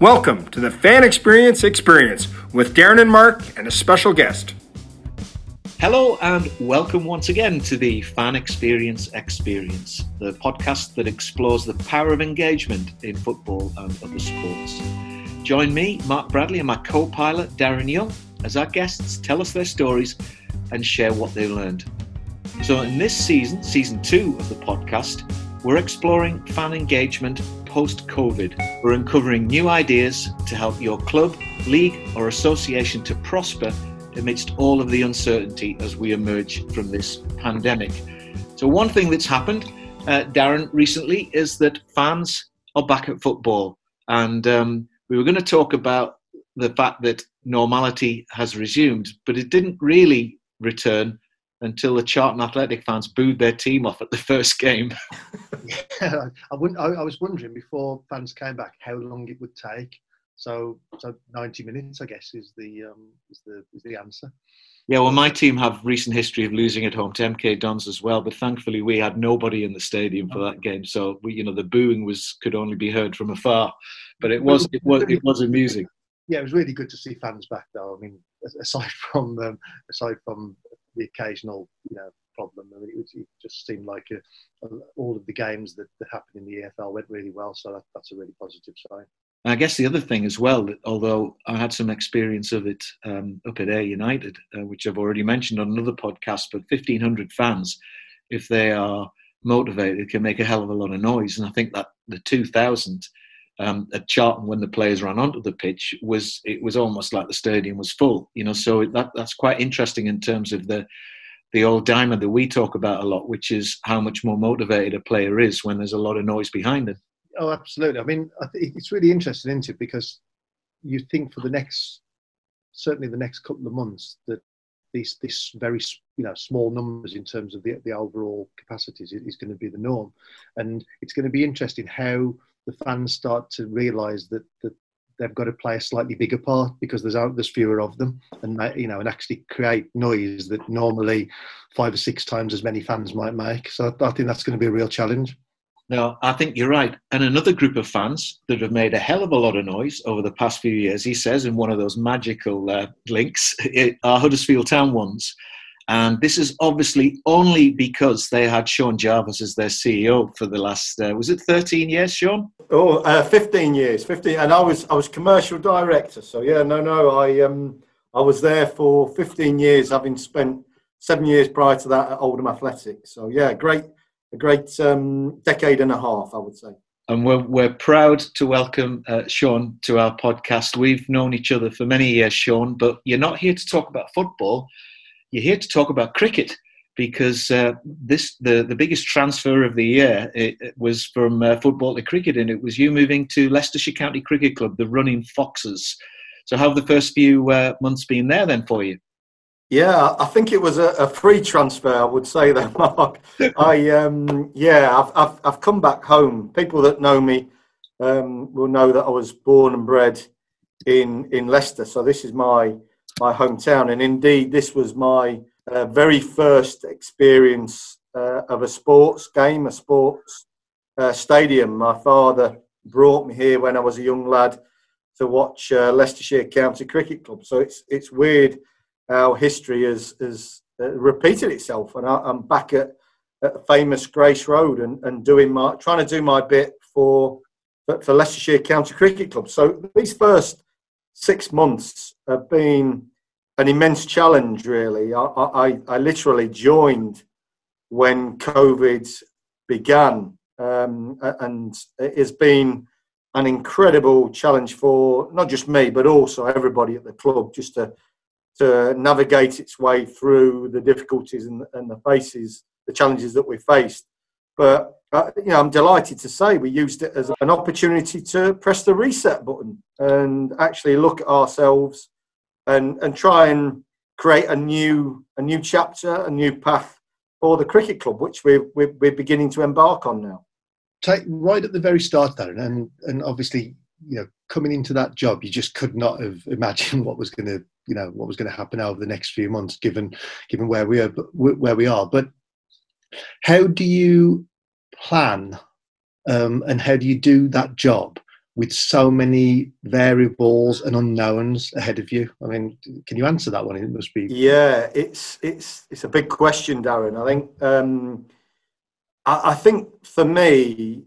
Welcome to the Fan Experience Experience with Darren and Mark and a special guest. Hello and welcome once again to the Fan Experience Experience, the podcast that explores the power of engagement in football and other sports. Join me, Mark Bradley, and my co pilot, Darren Young, as our guests tell us their stories and share what they learned. So, in this season, season two of the podcast, we're exploring fan engagement post COVID. We're uncovering new ideas to help your club, league, or association to prosper amidst all of the uncertainty as we emerge from this pandemic. So, one thing that's happened, uh, Darren, recently is that fans are back at football. And um, we were going to talk about the fact that normality has resumed, but it didn't really return until the Charlton Athletic fans booed their team off at the first game. yeah, I, I, I, was wondering before fans came back how long it would take. So, so 90 minutes, I guess, is the um, is the is the answer. Yeah, well, my team have recent history of losing at home to MK Dons as well, but thankfully we had nobody in the stadium for that game, so we, you know, the booing was could only be heard from afar, but it was it was it was amusing. Yeah, it was really good to see fans back, though. I mean, aside from um, aside from the occasional, you know, problem. I mean, it, was, it just seemed like a, a, all of the games that, that happened in the EFL went really well. So that, that's a really positive sign. I guess the other thing as well, that although I had some experience of it um, up at Ayr United, uh, which I've already mentioned on another podcast, but 1,500 fans, if they are motivated, can make a hell of a lot of noise. And I think that the 2,000 um, at Charlton when the players ran onto the pitch was it was almost like the stadium was full. You know, so that that's quite interesting in terms of the the old diamond that we talk about a lot, which is how much more motivated a player is when there's a lot of noise behind them. Oh, absolutely. I mean, it's really interesting, isn't it? Because you think for the next, certainly the next couple of months, that these this very you know small numbers in terms of the the overall capacities is going to be the norm, and it's going to be interesting how the fans start to realise that that they've got to play a slightly bigger part because there's there's fewer of them, and you know, and actually create noise that normally five or six times as many fans might make. So I think that's going to be a real challenge. No, I think you're right. And another group of fans that have made a hell of a lot of noise over the past few years, he says in one of those magical uh, links, are Huddersfield Town ones. And this is obviously only because they had Sean Jarvis as their CEO for the last, uh, was it 13 years, Sean? Oh, uh, 15 years, 15. And I was, I was commercial director. So yeah, no, no, I, um, I was there for 15 years, having spent seven years prior to that at Oldham Athletic. So yeah, great, a great um, decade and a half, I would say. And we're, we're proud to welcome uh, Sean to our podcast. We've known each other for many years, Sean, but you're not here to talk about football you're here to talk about cricket because uh, this the, the biggest transfer of the year it, it was from uh, football to cricket, and it was you moving to Leicestershire County Cricket Club, the Running Foxes. So, how have the first few uh, months been there then for you? Yeah, I think it was a, a free transfer. I would say that, Mark. I um, yeah, I've, I've, I've come back home. People that know me um, will know that I was born and bred in in Leicester. So this is my my hometown. And indeed, this was my uh, very first experience uh, of a sports game, a sports uh, stadium. My father brought me here when I was a young lad to watch uh, Leicestershire County Cricket Club. So it's it's weird how history has has uh, repeated itself, and I, am back at, at famous Grace Road and, and doing my trying to do my bit for for Leicestershire County Cricket Club. So these first six months have been an immense challenge, really. I, I, I literally joined when COVID began, um, and it has been an incredible challenge for not just me, but also everybody at the club, just to to navigate its way through the difficulties and, and the faces, the challenges that we faced. But uh, you know, I'm delighted to say we used it as an opportunity to press the reset button and actually look at ourselves and and try and create a new a new chapter, a new path for the cricket club, which we're we're, we're beginning to embark on now. Take right at the very start, Darren, and and obviously you know coming into that job, you just could not have imagined what was going to you know what was going to happen over the next few months, given given where we are where we are. But how do you plan um, and how do you do that job with so many variables and unknowns ahead of you? I mean, can you answer that one? It must be. Yeah, it's it's it's a big question, Darren. I think um, I, I think for me,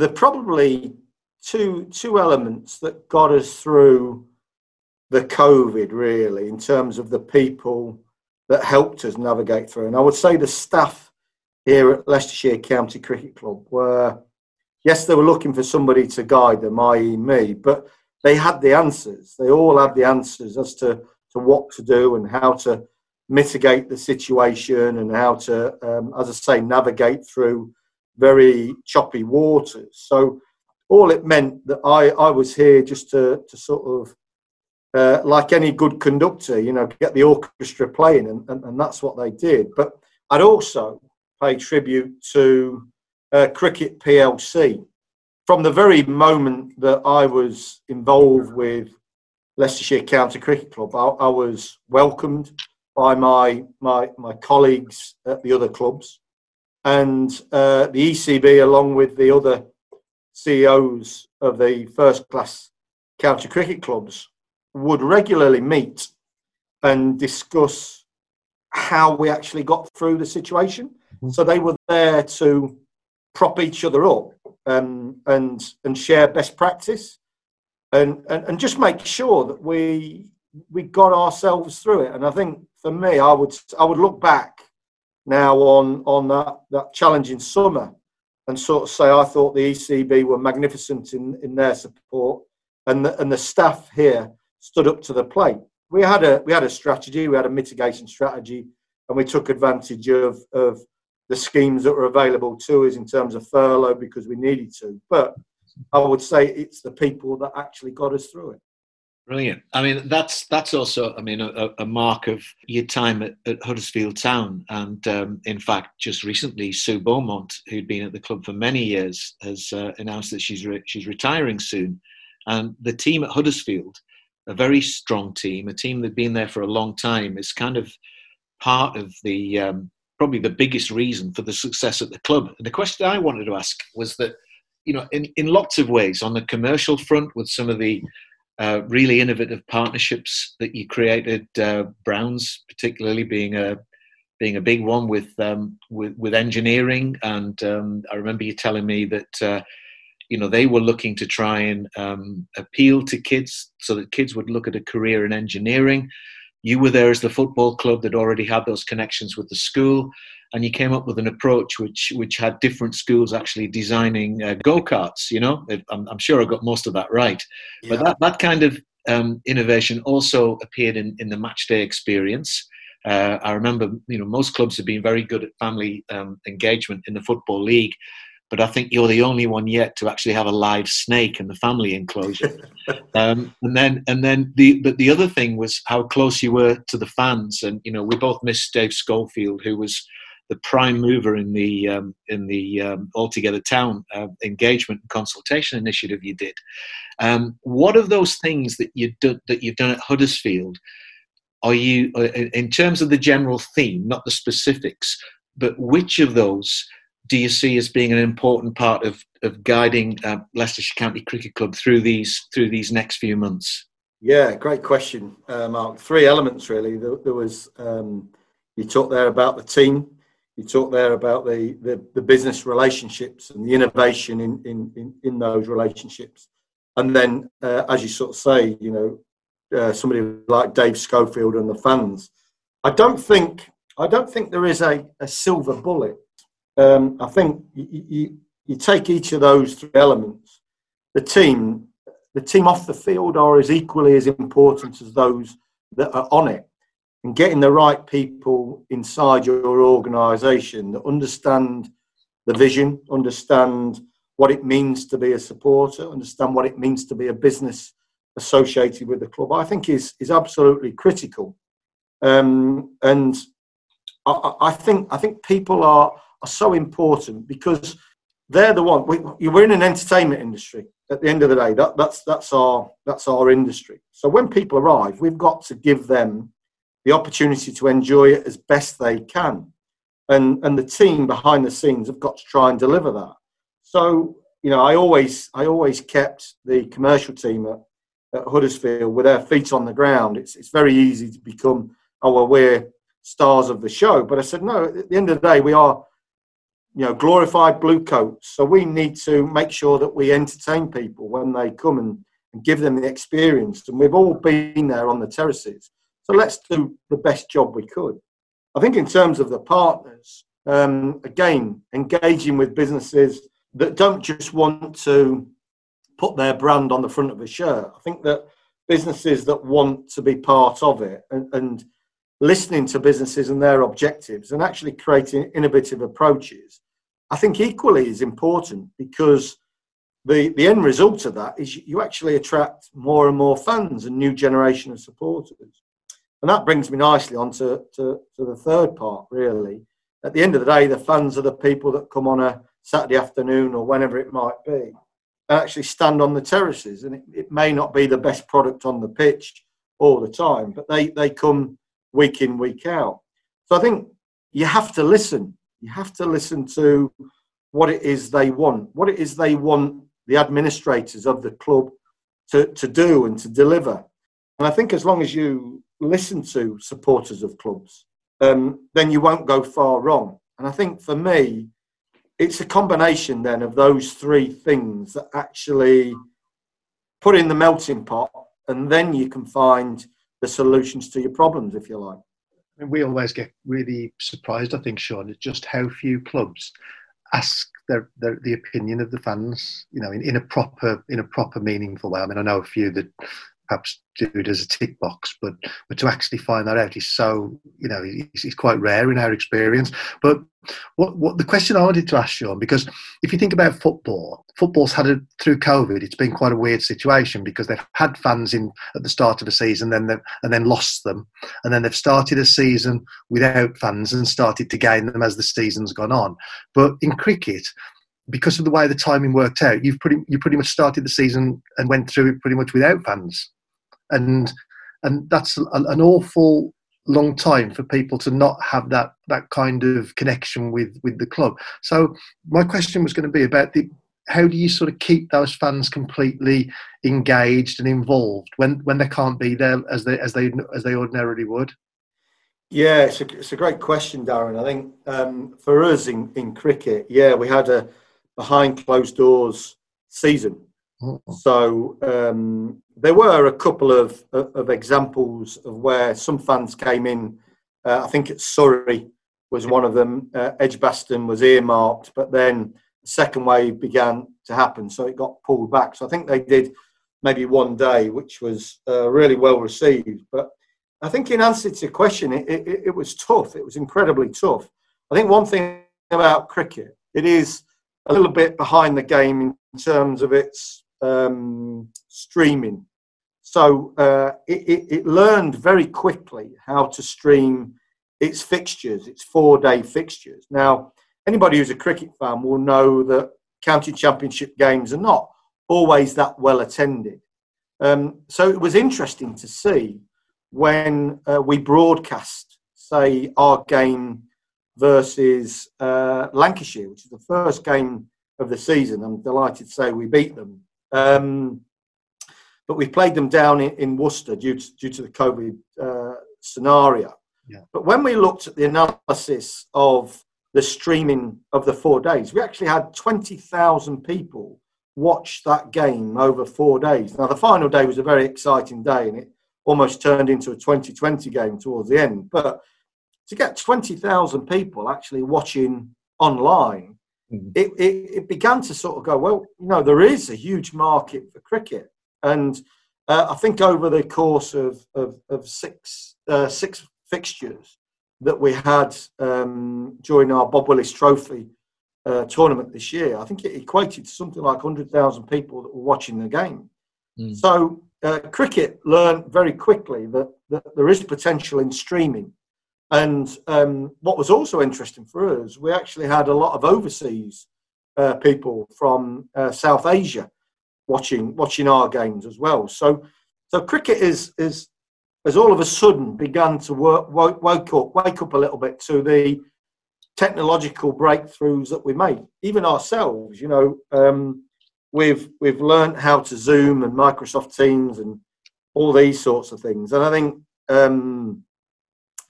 are probably two two elements that got us through the COVID really in terms of the people that helped us navigate through. And I would say the staff here at Leicestershire County Cricket Club were yes, they were looking for somebody to guide them, i.e., me, but they had the answers. They all had the answers as to, to what to do and how to mitigate the situation and how to, um, as I say, navigate through very choppy waters. So, all it meant that I, I was here just to, to sort of, uh, like any good conductor, you know, get the orchestra playing, and, and, and that's what they did. But I'd also pay tribute to uh, Cricket PLC. From the very moment that I was involved with Leicestershire County Cricket Club, I, I was welcomed by my, my, my colleagues at the other clubs. And uh, the ECB, along with the other CEOs of the first class county cricket clubs, would regularly meet and discuss how we actually got through the situation. So they were there to prop each other up um, and and share best practice and, and and just make sure that we we got ourselves through it. And I think for me, I would I would look back now on on that that challenging summer and sort of say I thought the ECB were magnificent in in their support and the, and the staff here stood up to the plate. We had a we had a strategy, we had a mitigation strategy, and we took advantage of of the schemes that were available to us in terms of furlough because we needed to. But I would say it's the people that actually got us through it. Brilliant. I mean, that's that's also, I mean, a, a mark of your time at, at Huddersfield Town. And um, in fact, just recently, Sue Beaumont, who'd been at the club for many years, has uh, announced that she's re- she's retiring soon. And the team at Huddersfield, a very strong team, a team that's been there for a long time, is kind of part of the um, probably the biggest reason for the success at the club. And the question I wanted to ask was that, you know, in, in lots of ways, on the commercial front, with some of the uh, really innovative partnerships that you created, uh, Browns particularly being a being a big one with um, with, with engineering. And um, I remember you telling me that. Uh, you know they were looking to try and um, appeal to kids so that kids would look at a career in engineering you were there as the football club that already had those connections with the school and you came up with an approach which which had different schools actually designing uh, go-karts you know? I'm, I'm, sure i got most of that right. Yeah. but that, that kind of um, innovation also appeared in, in the match day experience. Uh, i remember you know most clubs have been very good at family um, engagement in the football league but I think you're the only one yet to actually have a live snake in the family enclosure. um, and then, and then the but the other thing was how close you were to the fans, and you know we both missed Dave Schofield, who was the prime mover in the um, in the um, Altogether Town uh, engagement and consultation initiative you did. Um, what of those things that you do, that you've done at Huddersfield? Are you uh, in terms of the general theme, not the specifics, but which of those? Do you see as being an important part of, of guiding uh, Leicestershire County Cricket Club through these through these next few months? Yeah, great question, uh, Mark. Three elements really. There, there was um, you talked there about the team. You talked there about the, the, the business relationships and the innovation in, in, in, in those relationships. And then, uh, as you sort of say, you know, uh, somebody like Dave Schofield and the fans. I don't think I don't think there is a, a silver bullet um, I think you, you, you, take each of those three elements. The team, the team off the field are as equally as important as those that are on it. And getting the right people inside your organisation that understand the vision, understand what it means to be a supporter, understand what it means to be a business associated with the club, I think is is absolutely critical. Um, and I, I think I think people are are so important because they're the one. We, we're in an entertainment industry. At the end of the day, that, that's that's our that's our industry. So when people arrive, we've got to give them the opportunity to enjoy it as best they can, and and the team behind the scenes have got to try and deliver that. So you know, I always I always kept the commercial team at, at Huddersfield with their feet on the ground. It's it's very easy to become oh well we're stars of the show, but I said no. At the end of the day, we are you know glorified blue coats, so we need to make sure that we entertain people when they come and, and give them the experience. And we've all been there on the terraces, so let's do the best job we could. I think in terms of the partners, um, again, engaging with businesses that don't just want to put their brand on the front of a shirt. I think that businesses that want to be part of it and, and listening to businesses and their objectives and actually creating innovative approaches, I think equally is important because the, the end result of that is you actually attract more and more fans and new generation of supporters. And that brings me nicely on to, to, to the third part, really. At the end of the day, the fans are the people that come on a Saturday afternoon or whenever it might be, and actually stand on the terraces. And it, it may not be the best product on the pitch all the time, but they, they come week in, week out. So I think you have to listen. You have to listen to what it is they want, what it is they want the administrators of the club to, to do and to deliver. And I think as long as you listen to supporters of clubs, um, then you won't go far wrong. And I think for me, it's a combination then of those three things that actually put in the melting pot, and then you can find the solutions to your problems, if you like. I mean, we always get really surprised, I think, Sean, at just how few clubs ask their, their, the opinion of the fans, you know, in, in a proper in a proper meaningful way. I mean, I know a few that perhaps do it as a tick box, but but to actually find that out is so you know it's, it's quite rare in our experience. But what what the question I wanted to ask Sean, because if you think about football, football's had a through COVID, it's been quite a weird situation because they've had fans in at the start of a season, then and then lost them, and then they've started a season without fans and started to gain them as the season's gone on. But in cricket, because of the way the timing worked out, you've pretty you pretty much started the season and went through it pretty much without fans and and that's an awful long time for people to not have that that kind of connection with with the club. So my question was going to be about the how do you sort of keep those fans completely engaged and involved when when they can't be there as they as they as they ordinarily would? Yeah, it's a, it's a great question, Darren. I think um, for us in, in cricket, yeah, we had a behind closed doors season so um, there were a couple of, of examples of where some fans came in. Uh, I think Surrey was one of them. Uh, Edgbaston was earmarked, but then the second wave began to happen, so it got pulled back. So I think they did maybe one day, which was uh, really well received. But I think in answer to your question, it, it, it was tough. It was incredibly tough. I think one thing about cricket, it is a little bit behind the game in terms of its um, streaming. So uh, it, it, it, learned very quickly how to stream its fixtures, its four day fixtures. Now, anybody who's a cricket fan will know that county championship games are not always that well attended. Um, so it was interesting to see when uh, we broadcast, say, our game versus uh, Lancashire, which is the first game of the season. I'm delighted to say we beat them um, but we played them down in, in, Worcester due to, due to the COVID uh, scenario. Yeah. But when we looked at the analysis of the streaming of the four days, we actually had 20,000 people watch that game over four days. Now, the final day was a very exciting day and it almost turned into a 2020 game towards the end. But to get 20,000 people actually watching online. It, it, it, began to sort of go, well, you know, there is a huge market for cricket. And uh, I think over the course of, of, of six, uh, six fixtures that we had um, during our Bob Willis Trophy uh, tournament this year, I think it equated to something like 100,000 people that were watching the game. Mm. So uh, cricket learned very quickly that, that there is potential in streaming and um, what was also interesting for us, we actually had a lot of overseas uh, people from uh, South Asia watching watching our games as well. So, so cricket is is has all of a sudden begun to work, woke, woke up wake up a little bit to the technological breakthroughs that we made. Even ourselves, you know, um, we've we've learned how to Zoom and Microsoft Teams and all these sorts of things. And I think um,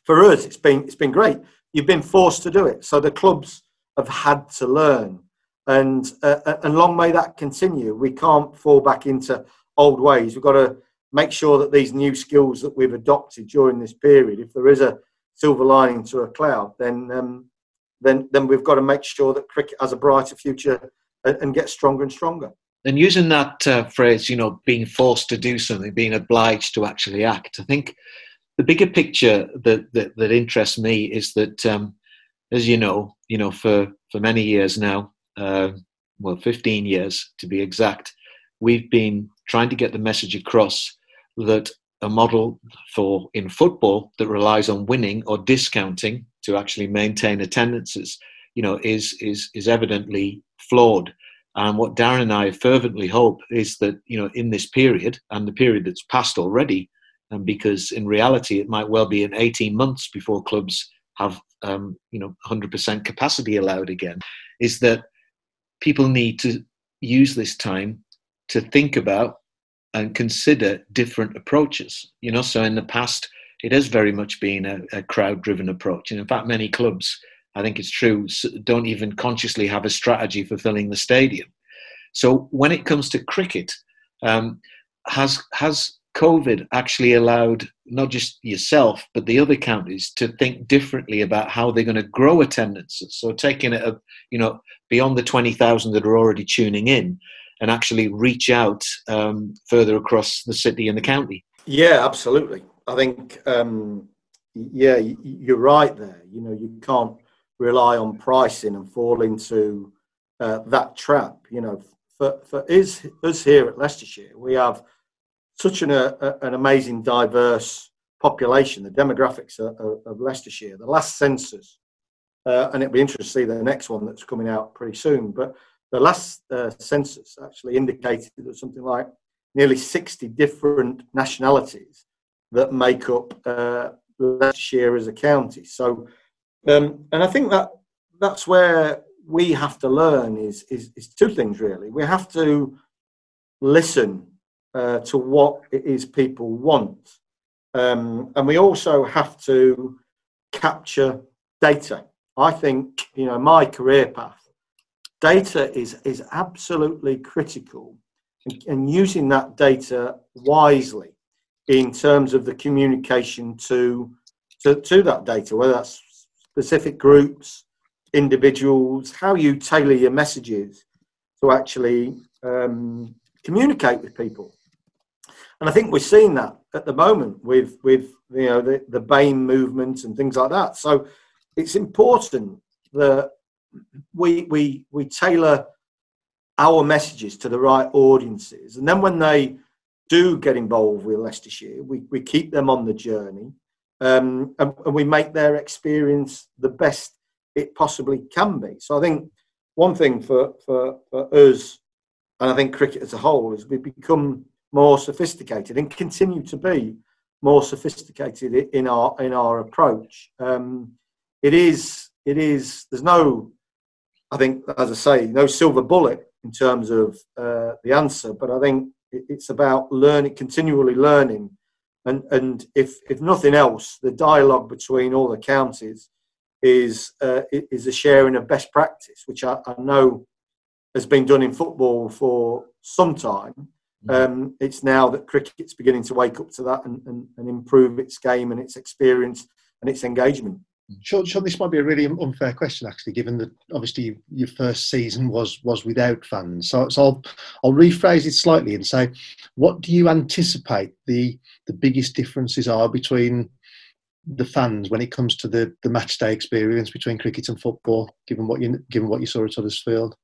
for us, it's been it's been great. You've been forced to do it, so the clubs have had to learn, and uh, uh, and long may that continue. We can't fall back into old ways. We've got to make sure that these new skills that we've adopted during this period, if there is a silver lining to a cloud, then um, then then we've got to make sure that cricket has a brighter future and, and get stronger and stronger. And using that uh, phrase, you know, being forced to do something, being obliged to actually act, I think the bigger picture that that, that interests me is that, um, as you know, you know, for for many years now, uh, well, 15 years to be exact, we've been trying to get the message across that a model for in football that relies on winning or discounting to actually maintain attendances, you know, is is is evidently flawed. And what Darren and I fervently hope is that you know in this period and the period that's passed already, and because in reality it might well be in 18 months before clubs have um, you know 100% capacity allowed again, is that people need to use this time to think about and consider different approaches. You know, so in the past, it has very much been a, a crowd-driven approach, and in fact, many clubs, I think it's true, don't even consciously have a strategy for filling the stadium. So when it comes to cricket, um, has has COVID actually allowed not just yourself but the other counties to think differently about how they're going to grow attendances? So taking it, you know, beyond the twenty thousand that are already tuning in, and actually reach out um, further across the city and the county. Yeah, absolutely. I think, um, yeah, you're right there. You know, you can't rely on pricing and fall into uh, that trap. You know, for, for us, us here at Leicestershire, we have such an, a, an amazing, diverse population, the demographics of, of Leicestershire. The last census, uh, and it'll be interesting to see the next one that's coming out pretty soon, but the last uh, census actually indicated there's something like nearly 60 different nationalities that make up uh, Leicestershire as a county. So, um, and I think that that's where we have to learn is, is, is two things really. We have to listen uh, to what it is people want. Um, and we also have to capture data. I think, you know, my career path data is, is absolutely critical and using that data wisely in terms of the communication to, to, to that data, whether that's specific groups, individuals, how you tailor your messages to actually um, communicate with people. And I think we're seeing that at the moment with, with you know, the, the BAME movement and things like that. So it's important that we we we tailor our messages to the right audiences, and then when they do get involved with Leicestershire, we, we keep them on the journey, um, and, and we make their experience the best it possibly can be. So I think one thing for, for, for us, and I think cricket as a whole, is we become more sophisticated and continue to be more sophisticated in our in our approach. Um, it is it is there's no I think, as I say, no silver bullet in terms of uh, the answer, but I think it's about learning, continually learning, and and if if nothing else, the dialogue between all the counties is uh, is a sharing of best practice, which I, I, know has been done in football for some time. Mm-hmm. Um, it's now that cricket's beginning to wake up to that and, and, and improve its game and its experience and its engagement. Sean, Sean, this might be a really unfair question, actually, given that obviously your first season was was without fans. So, so I'll I'll rephrase it slightly and say, what do you anticipate the the biggest differences are between the fans when it comes to the the match day experience between cricket and football, given what you given what you saw at Huddersfield?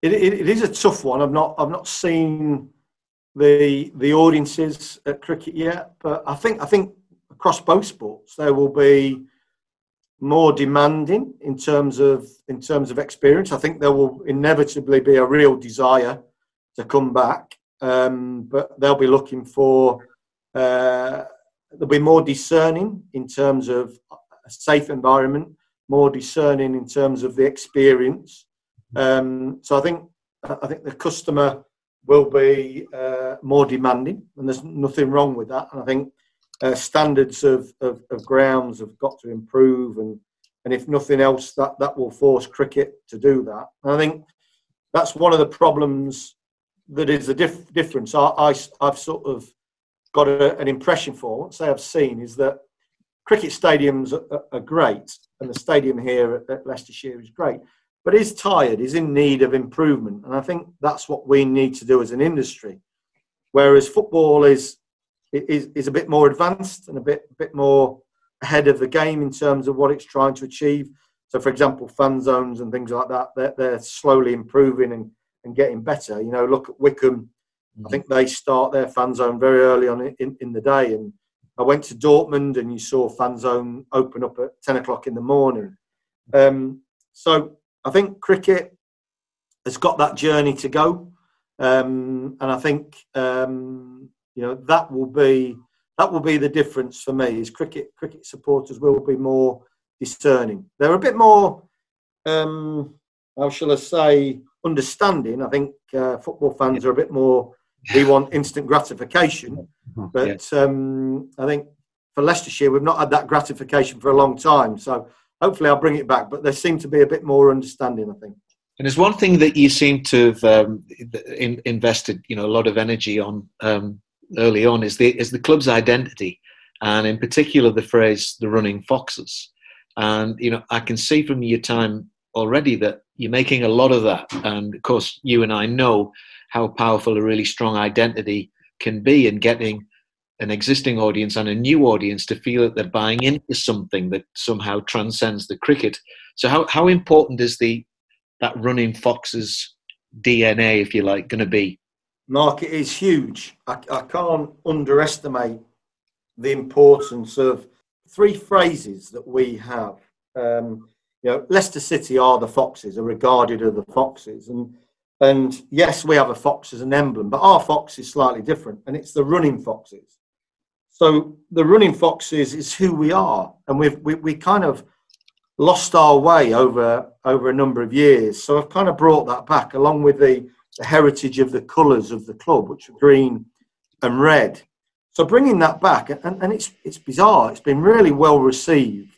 It, it, it is a tough one. I've not I've not seen the the audiences at cricket yet, but I think I think across both sports there will be more demanding in terms of in terms of experience. I think there will inevitably be a real desire to come back, um, but they'll be looking for uh, they'll be more discerning in terms of a safe environment, more discerning in terms of the experience. Um, so I think I think the customer will be uh, more demanding, and there's nothing wrong with that. And I think uh, standards of, of, of, grounds have got to improve, and and if nothing else, that that will force cricket to do that. And I think that's one of the problems that is the dif- difference. I, I have sort of got a, an impression for, say I've seen, is that cricket stadiums are, are great, and the stadium here at, at Leicestershire is great but is tired, is in need of improvement. And I think that's what we need to do as an industry. Whereas football is is, is a bit more advanced and a bit bit more ahead of the game in terms of what it's trying to achieve. So, for example, fan zones and things like that, they're, they're slowly improving and, and getting better. You know, look at Wycombe. I think they start their fan zone very early on in, in the day. And I went to Dortmund and you saw fan zone open up at 10 o'clock in the morning. Um, so I think cricket has got that journey to go, um, and I think um, you know that will be that will be the difference for me. Is cricket cricket supporters will be more discerning. They're a bit more, um, how shall I say, understanding. I think uh, football fans are a bit more. We want instant gratification, but yeah. um, I think for Leicestershire we've not had that gratification for a long time. So hopefully I'll bring it back. But there seemed to be a bit more understanding, I think. And there's one thing that you seem to have um, in, invested, you know, a lot of energy on um, early on is the is the club's identity, and in particular the phrase "the running foxes." And you know, I can see from your time already that you're making a lot of that. And of course, you and I know how powerful a really strong identity can be in getting an existing audience and a new audience to feel that they're buying into something that somehow transcends the cricket. So how, how important is the that running foxes DNA, if you like, going to be? Mark, it is huge. I, I can't underestimate the importance of three phrases that we have. Um, you know, Leicester City are the foxes, are regarded as the foxes, and and yes, we have a fox as an emblem, but our fox is slightly different, and it's the running foxes. So the running foxes is who we are, and we've we, we kind of lost our way over over a number of years. So I've kind of brought that back, along with the, the heritage of the colours of the club, which are green and red. So bringing that back, and, and it's it's bizarre. It's been really well received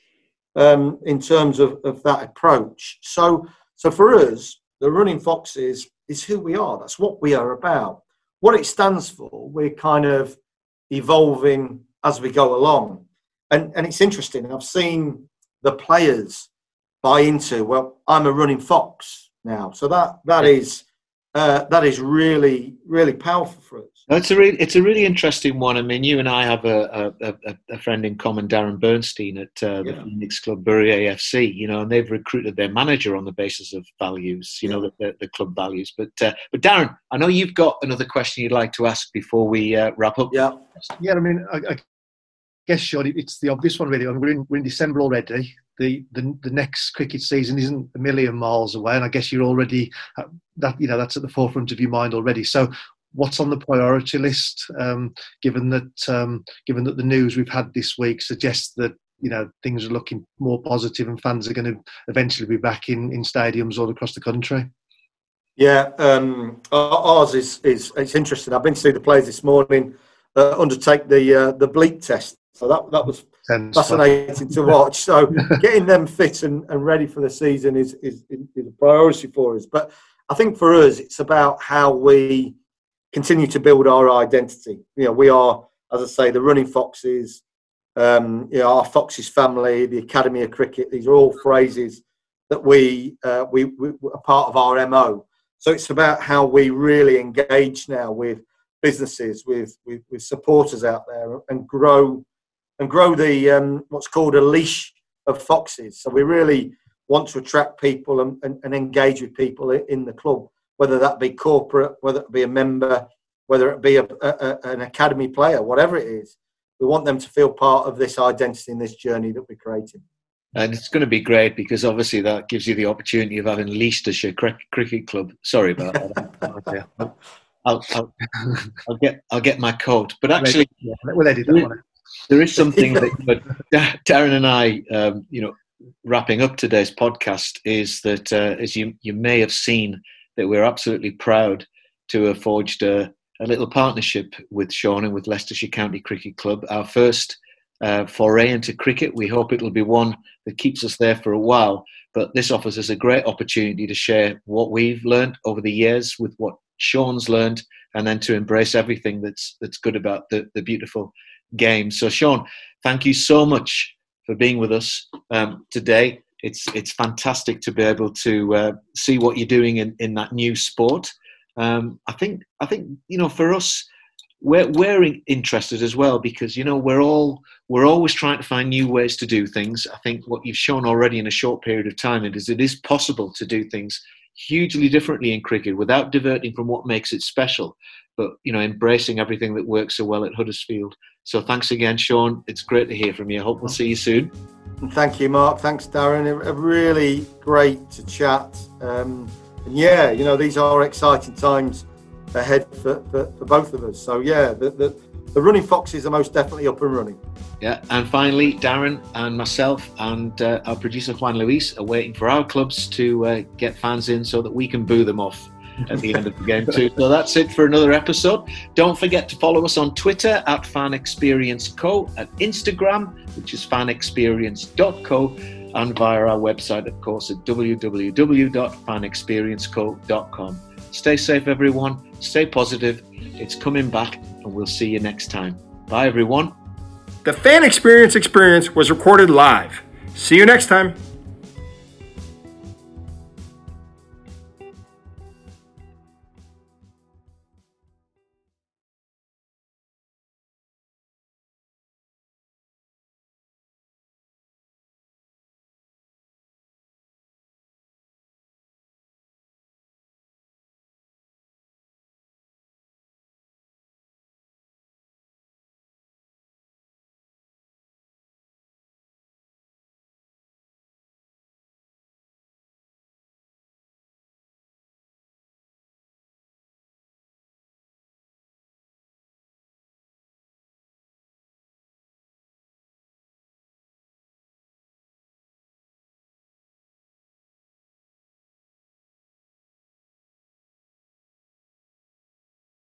um, in terms of, of that approach. So so for us, the running foxes is who we are. That's what we are about. What it stands for, we're kind of evolving as we go along. And, and it's interesting, I've seen the players buy into, well, I'm a running fox now. So that, that is uh, that is really, really powerful for us. It's a really, it's a really interesting one. I mean, you and I have a, a, a friend in common, Darren Bernstein at uh, the yeah. Phoenix Club Bury AFC. You know, and they've recruited their manager on the basis of values. You yeah. know, the, the, the, club values. But uh, but Darren, I know you've got another question you'd like to ask before we uh, wrap up. Yeah, yeah. I mean, I, I guess, Sean, it's the obvious one, really. I mean, we're in we're in December already the, the the next cricket season isn't a million miles away, and I guess you're already uh, that you know that's at the forefront of your mind already. So, what's on the priority list? Um, given that um, given that the news we've had this week suggests that you know things are looking more positive, and fans are going to eventually be back in in stadiums all across the country. Yeah, um, ours is is it's interesting. I've been to see the players this morning uh, undertake the uh, the bleep test. So that that was fascinating to watch. So getting them fit and, and ready for the season is, is, is a priority for us. But I think for us, it's about how we continue to build our identity. You know, we are, as I say, the running foxes. Um, you know, our foxes family, the Academy of Cricket. These are all phrases that we uh, we, we are part of our mo. So it's about how we really engage now with businesses, with with, with supporters out there, and grow and grow the um, what's called a leash of foxes. So we really want to attract people and, and, and, engage with people in the club, whether that be corporate, whether it be a member, whether it be a, a, an academy player, whatever it is. We want them to feel part of this identity and this journey that we're creating. And it's going to be great because obviously that gives you the opportunity of having Leicestershire Cricket Club. Sorry about that. I'll, I'll, I'll, get I'll get my coat. But actually, we'll edit that one there is something that Darren and I, um, you know, wrapping up today's podcast is that uh, as you you may have seen that we're absolutely proud to have forged a, a little partnership with Sean and with Leicestershire County Cricket Club. Our first uh, foray into cricket. We hope it'll be one that keeps us there for a while. But this offers us a great opportunity to share what we've learned over the years with what Sean's learned, and then to embrace everything that's that's good about the, the beautiful game. So, Sean, thank you so much for being with us um, today. It's it's fantastic to be able to uh, see what you're doing in, in that new sport. Um, I think I think you know for us we're we're interested as well because you know we're all we're always trying to find new ways to do things. I think what you've shown already in a short period of time is it is possible to do things hugely differently in cricket without diverting from what makes it special, but you know embracing everything that works so well at Huddersfield. So thanks again, Sean. It's great to hear from you. I hope we'll see you soon. Thank you, Mark. Thanks, Darren. A really great to chat. Um, and yeah, you know these are exciting times ahead for, for, for both of us. So yeah, the, the the running foxes are most definitely up and running. Yeah, and finally, Darren and myself and uh, our producer Juan Luis are waiting for our clubs to uh, get fans in so that we can boo them off at the end of the game too. So that's it for another episode. Don't forget to follow us on Twitter at Fan Experience Co, at Instagram, which is fanexperience.co, and via our website, of course, at www.fanexperienceco.com. Stay safe, everyone. Stay positive. It's coming back, and we'll see you next time. Bye, everyone. The Fan Experience Experience was recorded live. See you next time.